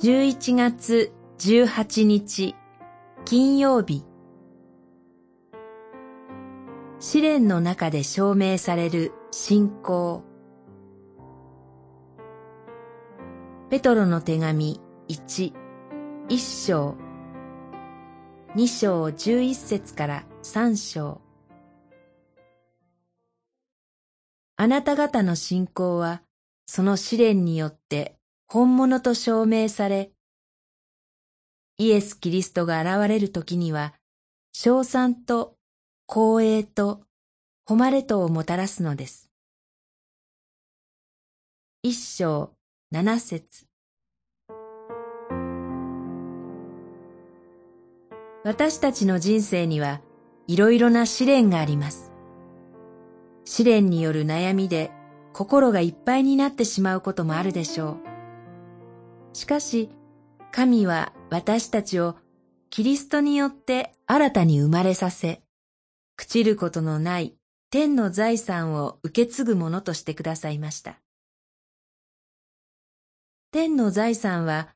11月18日金曜日。試練の中で証明される信仰。ペトロの手紙1、一章。二章十一節から三章。あなた方の信仰はその試練によって本物と証明され、イエス・キリストが現れる時には、賞賛と光栄と誉れとをもたらすのです。一章七節私たちの人生にはいろいろな試練があります。試練による悩みで心がいっぱいになってしまうこともあるでしょう。しかし、神は私たちをキリストによって新たに生まれさせ、朽ちることのない天の財産を受け継ぐものとしてくださいました。天の財産は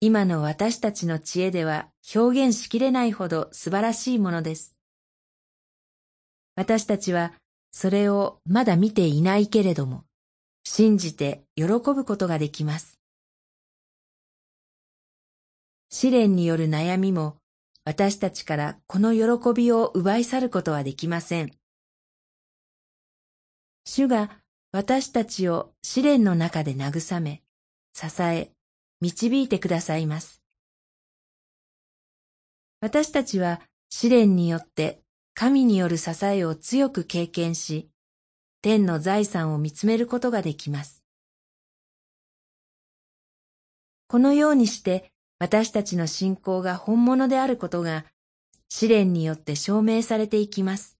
今の私たちの知恵では表現しきれないほど素晴らしいものです。私たちはそれをまだ見ていないけれども、信じて喜ぶことができます。試練による悩みも私たちからこの喜びを奪い去ることはできません。主が私たちを試練の中で慰め、支え、導いてくださいます。私たちは試練によって神による支えを強く経験し、天の財産を見つめることができます。このようにして私たちの信仰が本物であることが試練によって証明されていきます。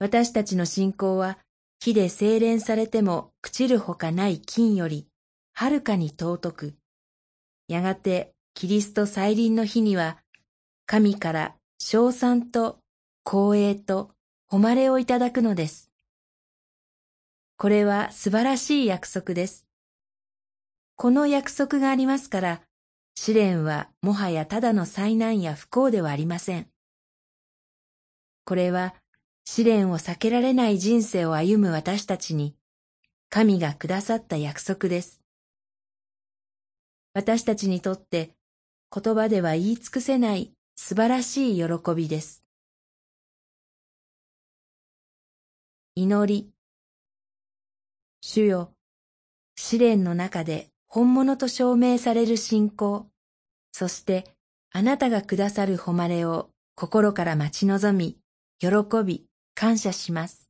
私たちの信仰は火で精錬されても朽ちるほかない金よりはるかに尊く、やがてキリスト再臨の日には神から賞賛と光栄と誉れをいただくのです。これは素晴らしい約束です。この約束がありますから、試練はもはやただの災難や不幸ではありません。これは試練を避けられない人生を歩む私たちに、神がくださった約束です。私たちにとって言葉では言い尽くせない素晴らしい喜びです。祈り。主よ、試練の中で本物と証明される信仰、そしてあなたがくださる誉れを心から待ち望み、喜び、感謝します。